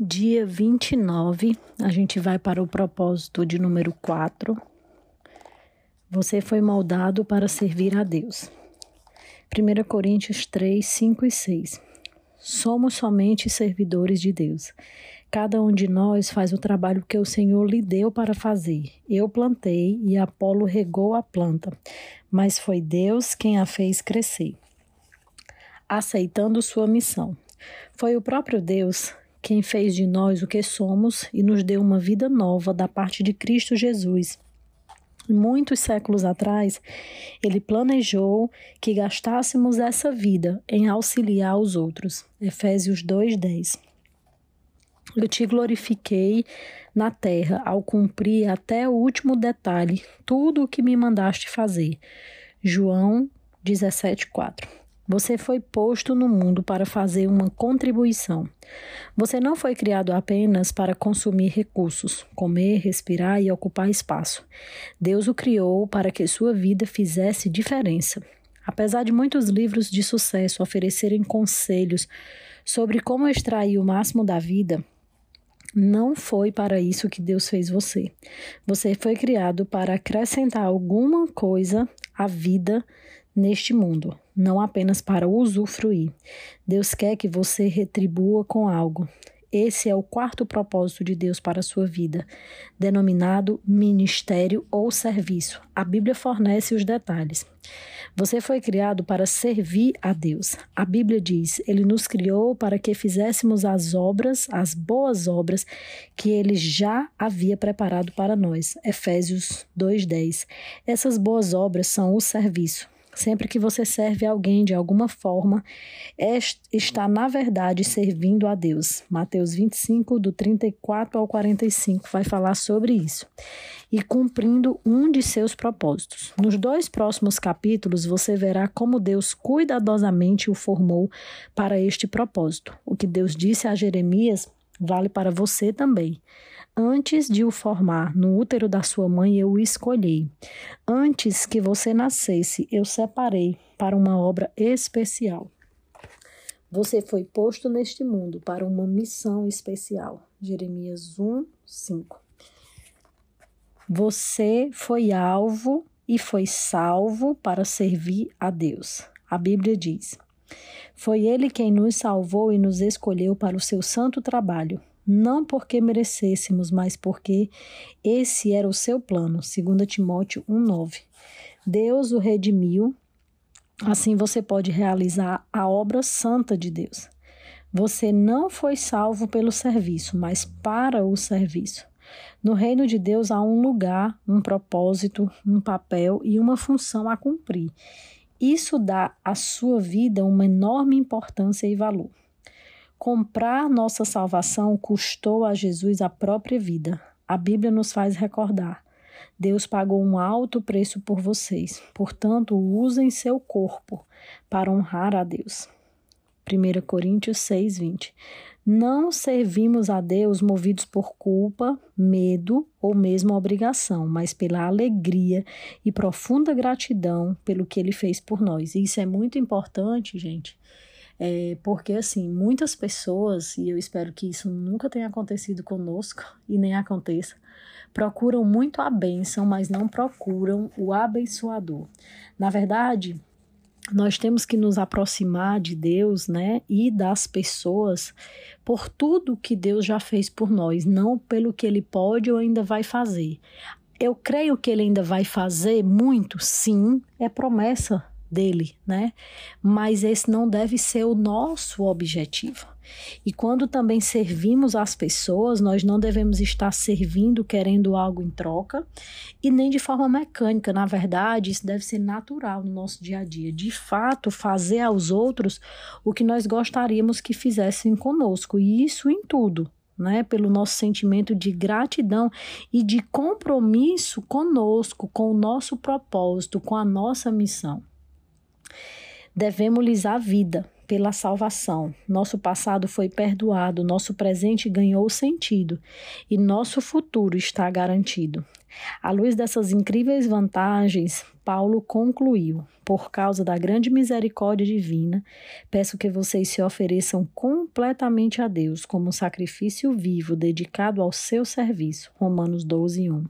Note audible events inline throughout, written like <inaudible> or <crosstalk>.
Dia 29, a gente vai para o propósito de número 4. Você foi moldado para servir a Deus. 1 Coríntios 3, 5 e 6. Somos somente servidores de Deus. Cada um de nós faz o trabalho que o Senhor lhe deu para fazer. Eu plantei e Apolo regou a planta, mas foi Deus quem a fez crescer. Aceitando sua missão. Foi o próprio Deus quem fez de nós o que somos e nos deu uma vida nova da parte de Cristo Jesus. Muitos séculos atrás, ele planejou que gastássemos essa vida em auxiliar os outros. Efésios 2:10. Eu te glorifiquei na terra ao cumprir até o último detalhe tudo o que me mandaste fazer. João 17:4. Você foi posto no mundo para fazer uma contribuição. Você não foi criado apenas para consumir recursos, comer, respirar e ocupar espaço. Deus o criou para que sua vida fizesse diferença. Apesar de muitos livros de sucesso oferecerem conselhos sobre como extrair o máximo da vida, não foi para isso que Deus fez você. Você foi criado para acrescentar alguma coisa à vida neste mundo, não apenas para usufruir. Deus quer que você retribua com algo. Esse é o quarto propósito de Deus para a sua vida, denominado ministério ou serviço. A Bíblia fornece os detalhes. Você foi criado para servir a Deus. A Bíblia diz: Ele nos criou para que fizéssemos as obras, as boas obras que Ele já havia preparado para nós. Efésios 2:10. Essas boas obras são o serviço. Sempre que você serve alguém de alguma forma, é, está na verdade servindo a Deus. Mateus 25, do 34 ao 45, vai falar sobre isso. E cumprindo um de seus propósitos. Nos dois próximos capítulos, você verá como Deus cuidadosamente o formou para este propósito. O que Deus disse a Jeremias vale para você também. Antes de o formar no útero da sua mãe, eu o escolhi. Antes que você nascesse, eu separei para uma obra especial. Você foi posto neste mundo para uma missão especial. Jeremias 1, 5. Você foi alvo e foi salvo para servir a Deus. A Bíblia diz: Foi Ele quem nos salvou e nos escolheu para o seu santo trabalho não porque merecêssemos, mas porque esse era o seu plano. 2 Timóteo 1:9. Deus o redimiu, assim você pode realizar a obra santa de Deus. Você não foi salvo pelo serviço, mas para o serviço. No reino de Deus há um lugar, um propósito, um papel e uma função a cumprir. Isso dá à sua vida uma enorme importância e valor. Comprar nossa salvação custou a Jesus a própria vida. A Bíblia nos faz recordar. Deus pagou um alto preço por vocês, portanto, usem seu corpo para honrar a Deus. 1 Coríntios 6, 20. Não servimos a Deus movidos por culpa, medo ou mesmo obrigação, mas pela alegria e profunda gratidão pelo que ele fez por nós. E isso é muito importante, gente é, porque, assim, muitas pessoas, e eu espero que isso nunca tenha acontecido conosco <laughs> e nem aconteça, procuram muito a bênção, mas não procuram o abençoador. Na verdade, nós temos que nos aproximar de Deus, né, e das pessoas por tudo que Deus já fez por nós, não pelo que ele pode ou ainda vai fazer. Eu creio que ele ainda vai fazer muito, sim, é promessa dele, né? Mas esse não deve ser o nosso objetivo. E quando também servimos as pessoas, nós não devemos estar servindo querendo algo em troca e nem de forma mecânica. Na verdade, isso deve ser natural no nosso dia a dia. De fato, fazer aos outros o que nós gostaríamos que fizessem conosco, e isso em tudo. Né, pelo nosso sentimento de gratidão e de compromisso conosco, com o nosso propósito, com a nossa missão. Devemos-lhes a vida pela salvação. Nosso passado foi perdoado, nosso presente ganhou sentido e nosso futuro está garantido. À luz dessas incríveis vantagens, Paulo concluiu: Por causa da grande misericórdia divina, peço que vocês se ofereçam completamente a Deus como um sacrifício vivo dedicado ao seu serviço. Romanos 12, 1.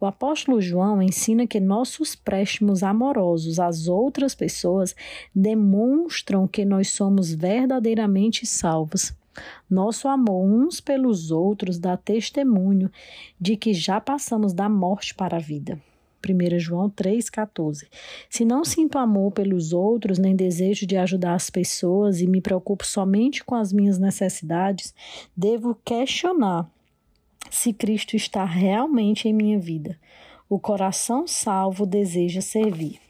O apóstolo João ensina que nossos préstimos amorosos às outras pessoas demonstram que nós somos verdadeiramente salvos. Nosso amor uns pelos outros dá testemunho de que já passamos da morte para a vida. 1 João 3,14. Se não sinto amor pelos outros, nem desejo de ajudar as pessoas e me preocupo somente com as minhas necessidades, devo questionar se Cristo está realmente em minha vida. O coração salvo deseja servir.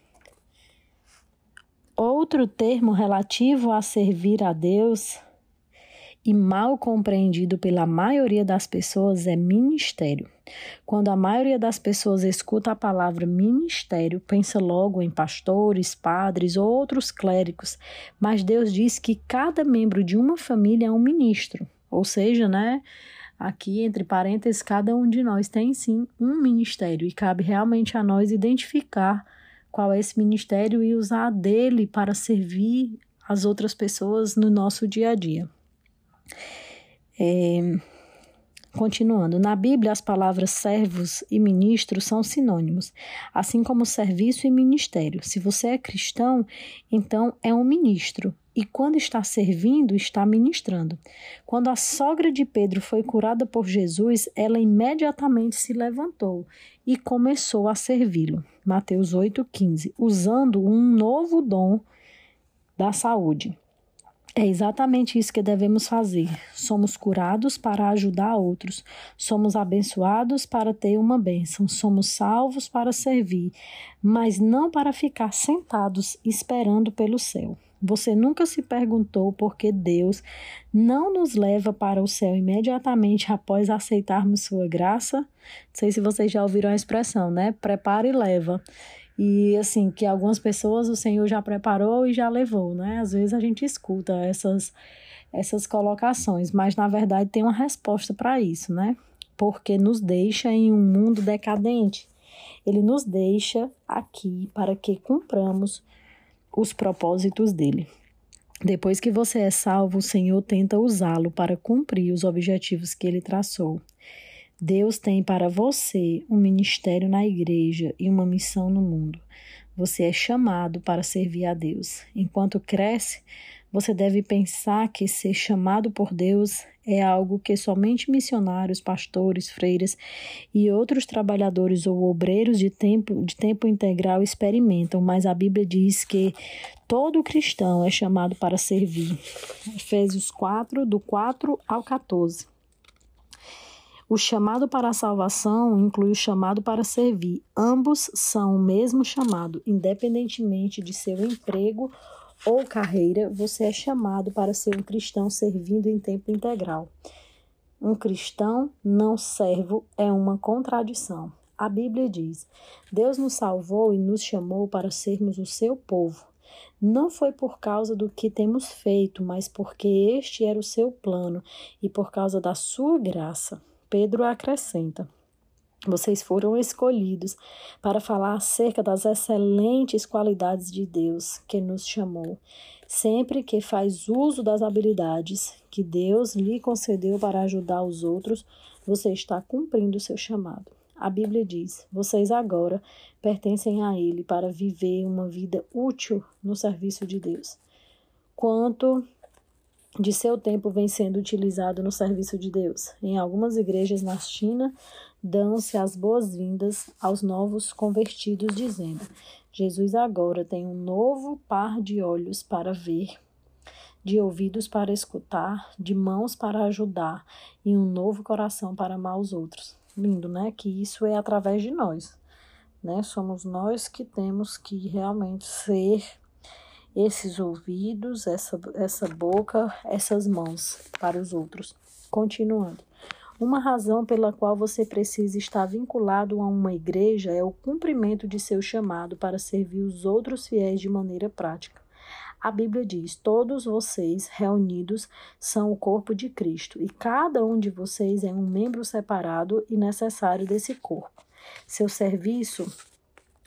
Outro termo relativo a servir a Deus e mal compreendido pela maioria das pessoas é ministério. Quando a maioria das pessoas escuta a palavra ministério, pensa logo em pastores, padres ou outros clérigos, mas Deus diz que cada membro de uma família é um ministro, ou seja, né? Aqui, entre parênteses, cada um de nós tem sim um ministério e cabe realmente a nós identificar qual é esse ministério e usar dele para servir as outras pessoas no nosso dia a dia. É, continuando, na Bíblia as palavras servos e ministros são sinônimos, assim como serviço e ministério. Se você é cristão, então é um ministro, e quando está servindo, está ministrando. Quando a sogra de Pedro foi curada por Jesus, ela imediatamente se levantou e começou a servi-lo. Mateus 8,15, usando um novo dom da saúde. É exatamente isso que devemos fazer. Somos curados para ajudar outros, somos abençoados para ter uma bênção, somos salvos para servir, mas não para ficar sentados esperando pelo céu. Você nunca se perguntou por que Deus não nos leva para o céu imediatamente após aceitarmos sua graça? Não sei se vocês já ouviram a expressão, né? Prepara e leva. E assim, que algumas pessoas o Senhor já preparou e já levou, né? Às vezes a gente escuta essas essas colocações, mas na verdade tem uma resposta para isso, né? Porque nos deixa em um mundo decadente. Ele nos deixa aqui para que cumpramos os propósitos dele. Depois que você é salvo, o Senhor tenta usá-lo para cumprir os objetivos que ele traçou. Deus tem para você um ministério na igreja e uma missão no mundo. Você é chamado para servir a Deus. Enquanto cresce, você deve pensar que ser chamado por Deus é algo que somente missionários, pastores, freiras e outros trabalhadores ou obreiros de tempo, de tempo integral experimentam, mas a Bíblia diz que todo cristão é chamado para servir. Efésios 4, do 4 ao 14. O chamado para a salvação inclui o chamado para servir. Ambos são o mesmo chamado, independentemente de seu emprego ou carreira, você é chamado para ser um cristão servindo em tempo integral. Um cristão não servo é uma contradição. A Bíblia diz: Deus nos salvou e nos chamou para sermos o seu povo. Não foi por causa do que temos feito, mas porque este era o seu plano e por causa da sua graça. Pedro acrescenta: Vocês foram escolhidos para falar acerca das excelentes qualidades de Deus que nos chamou, sempre que faz uso das habilidades que Deus lhe concedeu para ajudar os outros, você está cumprindo seu chamado. A Bíblia diz: vocês agora pertencem a Ele para viver uma vida útil no serviço de Deus. Quanto de seu tempo vem sendo utilizado no serviço de Deus. Em algumas igrejas na China, dão-se as boas-vindas aos novos convertidos, dizendo: Jesus agora tem um novo par de olhos para ver, de ouvidos para escutar, de mãos para ajudar e um novo coração para amar os outros. Lindo, né? Que isso é através de nós. Né? Somos nós que temos que realmente ser esses ouvidos, essa, essa boca, essas mãos para os outros. Continuando. Uma razão pela qual você precisa estar vinculado a uma igreja é o cumprimento de seu chamado para servir os outros fiéis de maneira prática. A Bíblia diz: Todos vocês reunidos são o corpo de Cristo, e cada um de vocês é um membro separado e necessário desse corpo. Seu serviço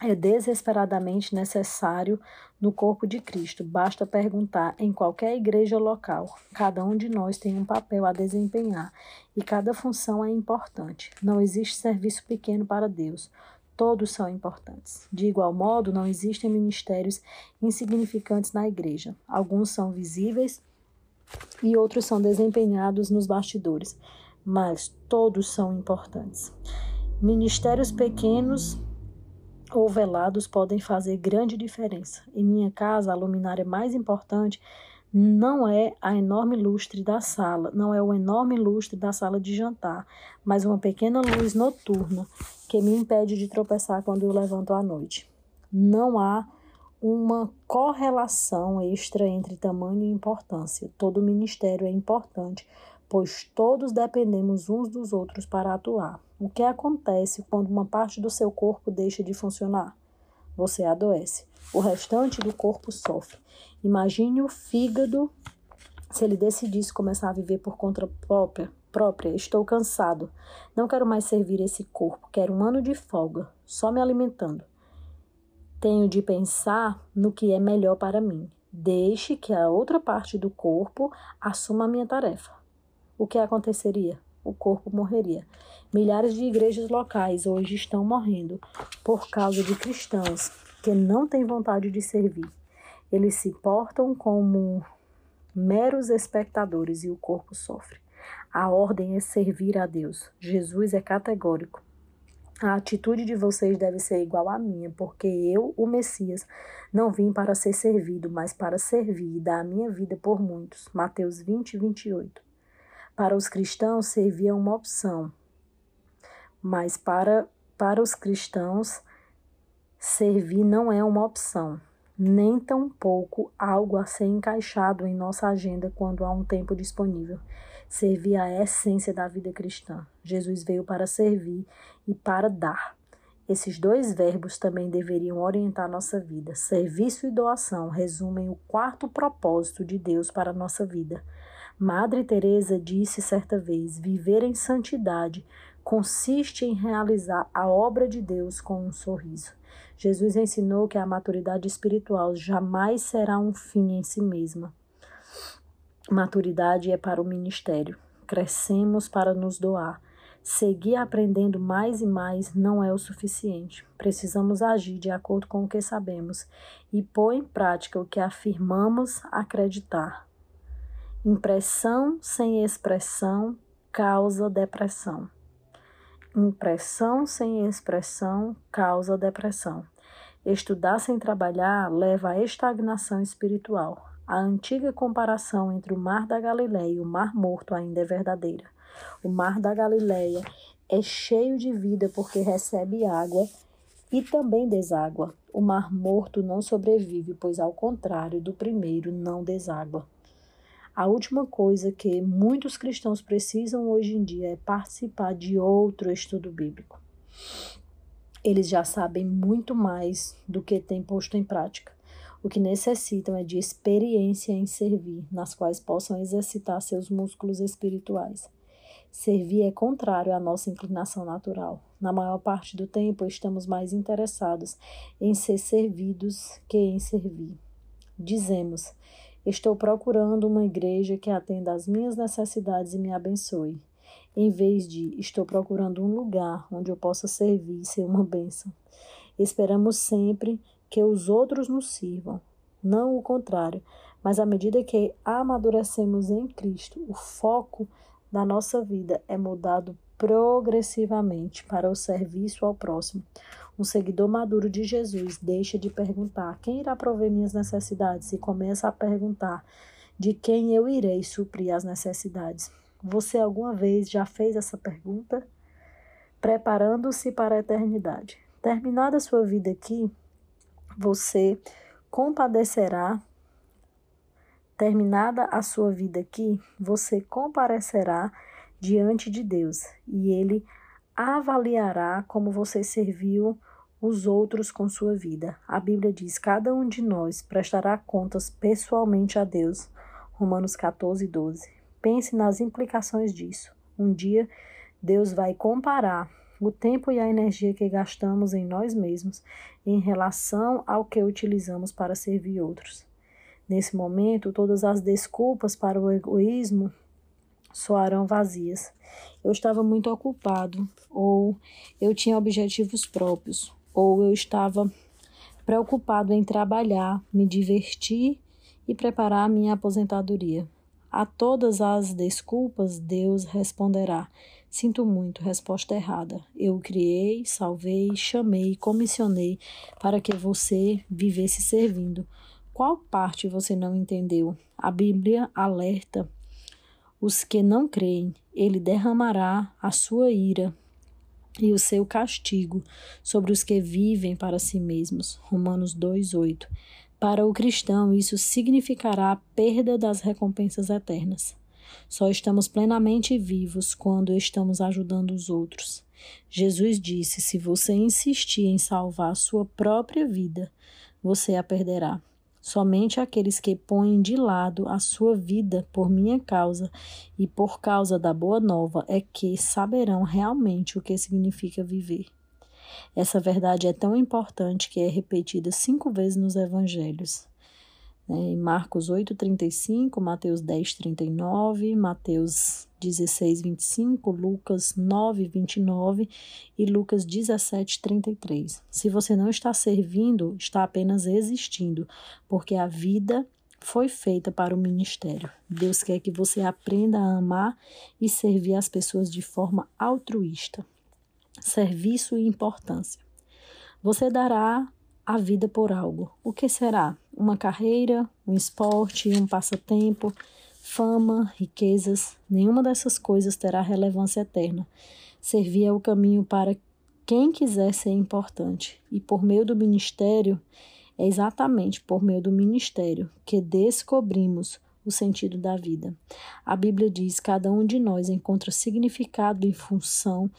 é desesperadamente necessário no corpo de Cristo. Basta perguntar em qualquer igreja local. Cada um de nós tem um papel a desempenhar e cada função é importante. Não existe serviço pequeno para Deus. Todos são importantes. De igual modo, não existem ministérios insignificantes na igreja. Alguns são visíveis e outros são desempenhados nos bastidores, mas todos são importantes. Ministérios pequenos ou velados podem fazer grande diferença. Em minha casa, a luminária mais importante não é a enorme lustre da sala, não é o enorme lustre da sala de jantar, mas uma pequena luz noturna que me impede de tropeçar quando eu levanto à noite. Não há uma correlação extra entre tamanho e importância. Todo ministério é importante, pois todos dependemos uns dos outros para atuar. O que acontece quando uma parte do seu corpo deixa de funcionar? Você adoece. O restante do corpo sofre. Imagine o fígado se ele decidisse começar a viver por conta própria. Própria, estou cansado. Não quero mais servir esse corpo. Quero um ano de folga, só me alimentando. Tenho de pensar no que é melhor para mim. Deixe que a outra parte do corpo assuma a minha tarefa. O que aconteceria? o corpo morreria. Milhares de igrejas locais hoje estão morrendo por causa de cristãos que não têm vontade de servir. Eles se portam como meros espectadores e o corpo sofre. A ordem é servir a Deus. Jesus é categórico. A atitude de vocês deve ser igual à minha, porque eu, o Messias, não vim para ser servido, mas para servir e dar a minha vida por muitos. Mateus 20, 28. Para os cristãos servia uma opção, mas para, para os cristãos servir não é uma opção, nem tampouco algo a ser encaixado em nossa agenda quando há um tempo disponível. Servir a essência da vida cristã. Jesus veio para servir e para dar. Esses dois verbos também deveriam orientar nossa vida. Serviço e doação resumem o quarto propósito de Deus para a nossa vida. Madre Teresa disse certa vez: viver em santidade consiste em realizar a obra de Deus com um sorriso. Jesus ensinou que a maturidade espiritual jamais será um fim em si mesma. Maturidade é para o ministério. Crescemos para nos doar. Seguir aprendendo mais e mais não é o suficiente. Precisamos agir de acordo com o que sabemos e pôr em prática o que afirmamos acreditar. Impressão sem expressão causa depressão. Impressão sem expressão causa depressão. Estudar sem trabalhar leva à estagnação espiritual. A antiga comparação entre o Mar da Galileia e o Mar Morto ainda é verdadeira. O Mar da Galileia é cheio de vida porque recebe água e também deságua. O Mar Morto não sobrevive, pois, ao contrário do primeiro, não deságua. A última coisa que muitos cristãos precisam hoje em dia é participar de outro estudo bíblico. Eles já sabem muito mais do que têm posto em prática. O que necessitam é de experiência em servir, nas quais possam exercitar seus músculos espirituais. Servir é contrário à nossa inclinação natural. Na maior parte do tempo, estamos mais interessados em ser servidos que em servir. Dizemos: Estou procurando uma igreja que atenda às minhas necessidades e me abençoe, em vez de estou procurando um lugar onde eu possa servir e ser uma bênção. Esperamos sempre que os outros nos sirvam, não o contrário, mas à medida que amadurecemos em Cristo, o foco da nossa vida é mudado progressivamente para o serviço ao próximo. Um seguidor maduro de Jesus deixa de perguntar quem irá prover minhas necessidades e começa a perguntar de quem eu irei suprir as necessidades. Você alguma vez já fez essa pergunta? Preparando-se para a eternidade. Terminada a sua vida aqui, você compadecerá. Terminada a sua vida aqui, você comparecerá diante de Deus e ele avaliará como você serviu os outros com sua vida. A Bíblia diz: cada um de nós prestará contas pessoalmente a Deus. Romanos 14, 12. Pense nas implicações disso. Um dia Deus vai comparar o tempo e a energia que gastamos em nós mesmos em relação ao que utilizamos para servir outros. Nesse momento, todas as desculpas para o egoísmo soarão vazias. Eu estava muito ocupado, ou eu tinha objetivos próprios, ou eu estava preocupado em trabalhar, me divertir e preparar minha aposentadoria. A todas as desculpas, Deus responderá: Sinto muito, resposta errada. Eu criei, salvei, chamei, comissionei para que você vivesse servindo. Qual parte você não entendeu? A Bíblia alerta os que não creem. Ele derramará a sua ira e o seu castigo sobre os que vivem para si mesmos. Romanos 2:8. Para o cristão, isso significará a perda das recompensas eternas. Só estamos plenamente vivos quando estamos ajudando os outros. Jesus disse: se você insistir em salvar a sua própria vida, você a perderá. Somente aqueles que põem de lado a sua vida por minha causa e por causa da boa nova é que saberão realmente o que significa viver. Essa verdade é tão importante que é repetida cinco vezes nos evangelhos né, em Marcos 8:35, Mateus 10:39, Mateus 16:25, Lucas 9:29 e Lucas 17:33. Se você não está servindo, está apenas existindo, porque a vida foi feita para o ministério. Deus quer que você aprenda a amar e servir as pessoas de forma altruísta. Serviço e importância. Você dará a vida por algo. O que será? Uma carreira, um esporte, um passatempo, fama, riquezas. Nenhuma dessas coisas terá relevância eterna. Servir é o caminho para quem quiser ser importante. E por meio do ministério, é exatamente por meio do ministério que descobrimos o sentido da vida. A Bíblia diz: cada um de nós encontra significado e função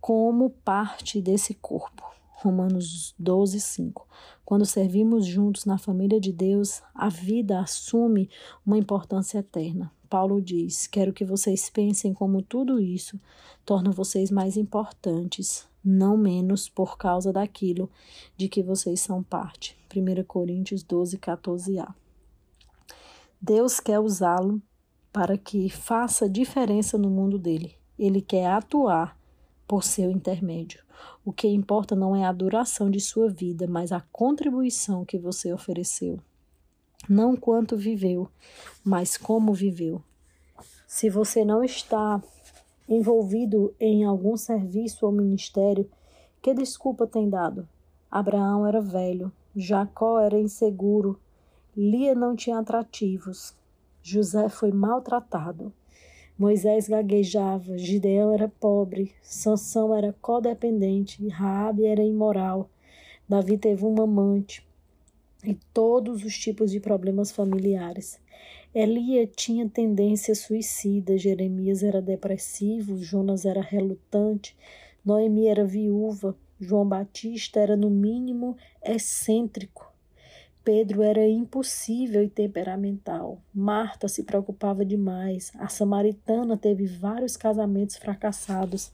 como parte desse corpo. Romanos 12, 5. Quando servimos juntos na família de Deus, a vida assume uma importância eterna. Paulo diz: Quero que vocês pensem como tudo isso torna vocês mais importantes, não menos por causa daquilo de que vocês são parte. 1 Coríntios 12, 14a. Deus quer usá-lo para que faça diferença no mundo dele. Ele quer atuar por seu intermédio. O que importa não é a duração de sua vida, mas a contribuição que você ofereceu. Não quanto viveu, mas como viveu. Se você não está envolvido em algum serviço ou ministério, que desculpa tem dado? Abraão era velho, Jacó era inseguro, Lia não tinha atrativos, José foi maltratado. Moisés gaguejava, Gideão era pobre, Sansão era codependente, Raabe era imoral, Davi teve uma amante e todos os tipos de problemas familiares. Elia tinha tendência suicida, Jeremias era depressivo, Jonas era relutante, Noemi era viúva, João Batista era no mínimo excêntrico. Pedro era impossível e temperamental. Marta se preocupava demais. A samaritana teve vários casamentos fracassados.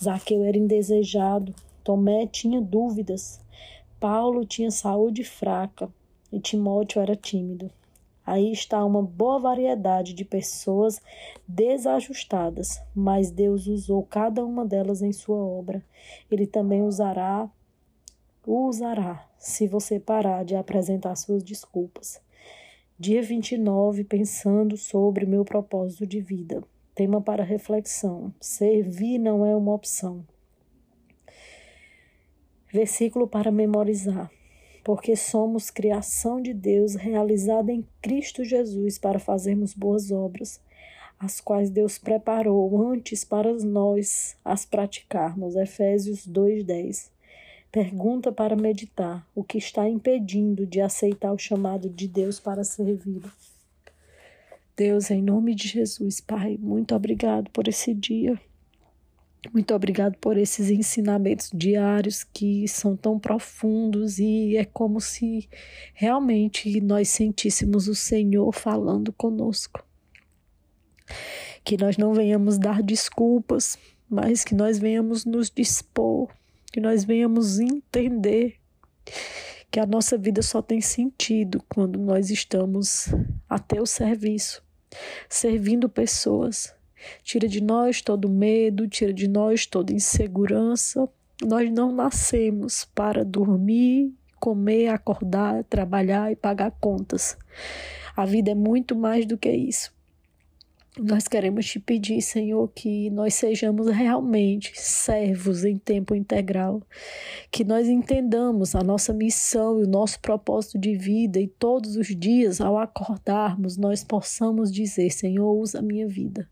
Zaqueu era indesejado. Tomé tinha dúvidas. Paulo tinha saúde fraca e Timóteo era tímido. Aí está uma boa variedade de pessoas desajustadas, mas Deus usou cada uma delas em sua obra. Ele também usará usará se você parar de apresentar suas desculpas. Dia 29, pensando sobre meu propósito de vida. Tema para reflexão: servir não é uma opção. Versículo para memorizar. Porque somos criação de Deus realizada em Cristo Jesus para fazermos boas obras, as quais Deus preparou antes para nós as praticarmos. Efésios 2:10. Pergunta para meditar: o que está impedindo de aceitar o chamado de Deus para servir? Deus, em nome de Jesus, Pai, muito obrigado por esse dia. Muito obrigado por esses ensinamentos diários que são tão profundos e é como se realmente nós sentíssemos o Senhor falando conosco. Que nós não venhamos dar desculpas mas que nós venhamos nos dispor, que nós venhamos entender que a nossa vida só tem sentido quando nós estamos a teu serviço, servindo pessoas. Tira de nós todo medo, tira de nós toda insegurança. Nós não nascemos para dormir, comer, acordar, trabalhar e pagar contas. A vida é muito mais do que isso. Nós queremos te pedir, Senhor, que nós sejamos realmente servos em tempo integral, que nós entendamos a nossa missão e o nosso propósito de vida e todos os dias, ao acordarmos, nós possamos dizer: Senhor, usa a minha vida.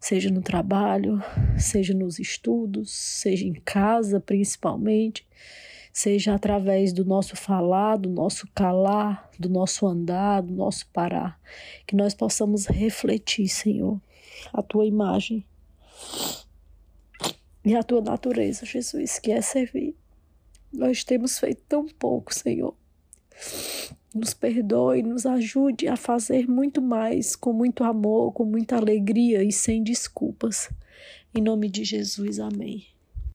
Seja no trabalho, seja nos estudos, seja em casa, principalmente seja através do nosso falar, do nosso calar, do nosso andar, do nosso parar, que nós possamos refletir, Senhor, a tua imagem e a tua natureza, Jesus, que é servir. Nós temos feito tão pouco, Senhor. Nos perdoe, nos ajude a fazer muito mais, com muito amor, com muita alegria e sem desculpas. Em nome de Jesus, amém.